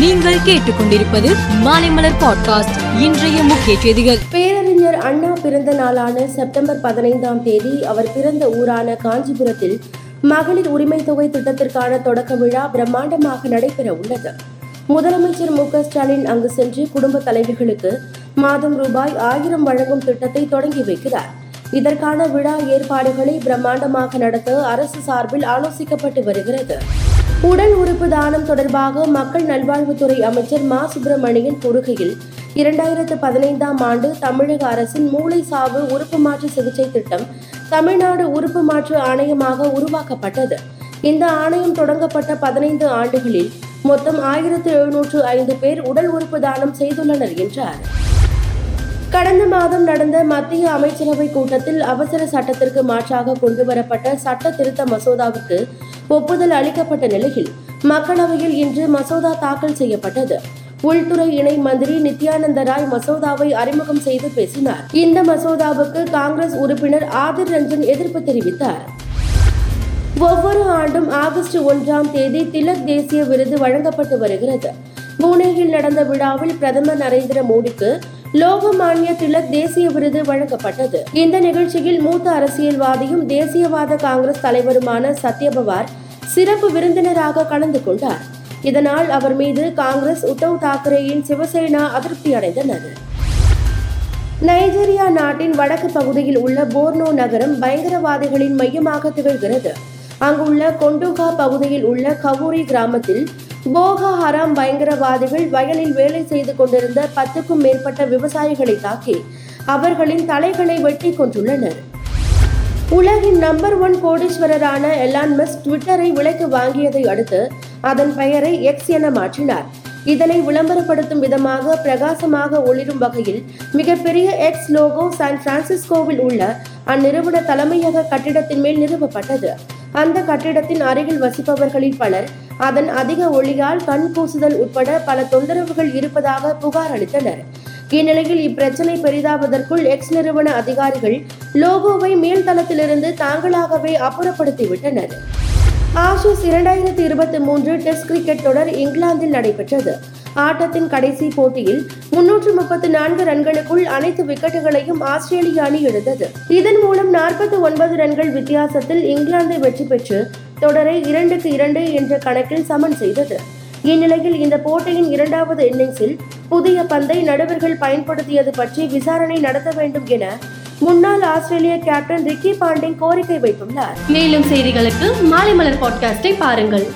நீங்கள் கேட்டுக்கொண்டிருப்பது மாலைமலர் பாட்காஸ்ட் இன்றைய முக்கிய செய்திகள். பேரறிஞர் அண்ணா பிறந்த நாளான செப்டம்பர் பதினைந்தாம் தேதி அவர் பிறந்த ஊரான காஞ்சிபுரத்தில் மகளிர் உரிமை தொகை திட்டத்திற்கான தொடக்க விழா பிரம்மாண்டமாக நடைபெற உள்ளது. முதலமைச்சர் மு ஸ்டாலின் அங்கு சென்று குடும்ப தலைவிகளுக்கு மாதம் ரூபாய் ஆயிரம் வழங்கும் திட்டத்தை தொடங்கி வைக்கிறார். இதற்கான விழா ஏற்பாடுகளை பிரம்மாண்டமாக நடத்த அரசு சார்பில் ஆலோசிக்கப்பட்டு வருகிறது. உடல் உறுப்பு தானம் தொடர்பாக மக்கள் நல்வாழ்வுத்துறை அமைச்சர் மா. சுப்பிரமணியன் கூறுகையில் இரண்டாயிரத்து பதினைந்தாம் ஆண்டு தமிழக அரசின் மூளை சாவு உறுப்பு மாற்று சிகிச்சை திட்டம் தமிழ்நாடு உறுப்பு மாற்று ஆணையமாக உருவாக்கப்பட்டது. இந்த ஆணையம் தொடங்கப்பட்ட பதினைந்து ஆண்டுகளில் மொத்தம் ஆயிரத்து எழுநூற்று ஐந்து பேர் உடல் உறுப்பு தானம் செய்துள்ளனர் என்றார். கடந்த மாதம் நடந்த மத்திய அமைச்சரவை கூட்டத்தில் அவசர சட்டத்திற்கு மாற்றாக கொண்டுவரப்பட்ட சட்ட திருத்த மசோதாவுக்கு ஒப்புதல் அளிக்கப்பட்ட நிலையில் மக்களவையில் இன்று மசோதா தாக்கல் செய்யப்பட்டது. உள்துறை இணை மந்திரி நித்யானந்த ராய் மசோதாவை அறிமுகம் செய்து பேசினார். இந்த மசோதாவுக்கு காங்கிரஸ் உறுப்பினர் ஆதிர் ரஞ்சன் எதிர்ப்பு தெரிவித்தார். ஒவ்வொரு ஆண்டும் ஆகஸ்ட் ஒன்றாம் தேதி திலக் தேசிய விருது வழங்கப்பட்டு வருகிறது. புனேயில் நடந்த விழாவில் பிரதமர் நரேந்திர மோடிக்கு லோகமானிய திலக் தேசிய விருது வழங்கப்பட்டது. இந்த நிகழ்ச்சியில் மூத்த அரசியல்வாதியும் தேசியவாத காங்கிரஸ் தலைவருமான சத்யபவார் சிறப்பு விருந்தினராக கலந்து கொண்டார். இதனால் அவர் மீது காங்கிரஸ் உத்தவ் தாக்கரேயின் சிவசேனா அதிருப்தி அடைந்தனர். நைஜீரியா நாட்டின் வடக்கு பகுதியில் உள்ள போர்னோ நகரம் பயங்கரவாதிகளின் மையமாக திகழ்கிறது. அங்குள்ள கொண்டுகா பகுதியில் உள்ள கவூரி கிராமத்தில் போகா ஹராம் பயங்கரவாதிகள் வயலில் வேலை செய்து கொண்டிருந்த பத்துக்கும் மேற்பட்ட விவசாயிகளை தாக்கி அவர்களின் தலைகளை வெட்டி கொண்டுள்ளனர் உலகின் நம்பர் ஒன் கோடீஸ்வரரான எலான் மஸ்க் ட்விட்டரை விலைக்கு வாங்கியதை அடுத்து அதன் பெயரை எக்ஸ் என மாற்றினார். இதனை விளம்பரப்படுத்தும் விதமாக பிரகாசமாக ஒளிரும் வகையில் மிகப்பெரிய எக்ஸ் லோகோ சான் பிரான்சிஸ்கோவில் உள்ள அந்நிறுவன தலைமையக கட்டிடத்தின் மேல் நிறுவப்பட்டது. அந்த கட்டிடத்தின் அருகில் வசிப்பவர்களில் பலர் அதன் அதிக ஒளியால் கண் கூசுதல் உட்பட பல தொந்தரவுகள் இருப்பதாக புகார் அளித்தனர். இந்நிலையில் இப்பிரச்சனை பெரிதாவதற்குள் எக்ஸ் நிறுவன அதிகாரிகள் லோகோவை மேல்தளத்திலிருந்து தாங்களாகவே அப்புறப்படுத்திவிட்டனர். ஆஷஸ் இரண்டாயிரத்தி இருபத்தி மூன்று டெஸ்ட் கிரிக்கெட் தொடர் இங்கிலாந்தில் நடைபெற்றது. ஆட்டத்தின் கடைசி போட்டியில் முன்னூற்று முப்பத்தி நான்கு ரன்களுக்குள் அனைத்து விக்கெட்டுகளையும் ஆஸ்திரேலிய அணி எடுத்தது. இதன் மூலம் நாற்பத்தி ஒன்பது ரன்கள் வித்தியாசத்தில் இங்கிலாந்தை வெற்றி பெற்று தொடரை இரண்டுக்கு இரண்டு என்ற கணக்கில் சமன் செய்தது. இந்நிலையில் இந்த போட்டியின் இரண்டாவது இன்னிங்ஸில் புதிய பந்தை நடுவர்கள் பயன்படுத்தியது பற்றி விசாரணை நடத்த வேண்டும் என முன்னாள் ஆஸ்திரேலிய கேப்டன் ரிக்கி பாண்டிங் கோரிக்கை வைத்துள்ளார். மேலும் செய்திகளுக்கு மாலை மலர் பாட்காஸ்டை பாருங்கள்.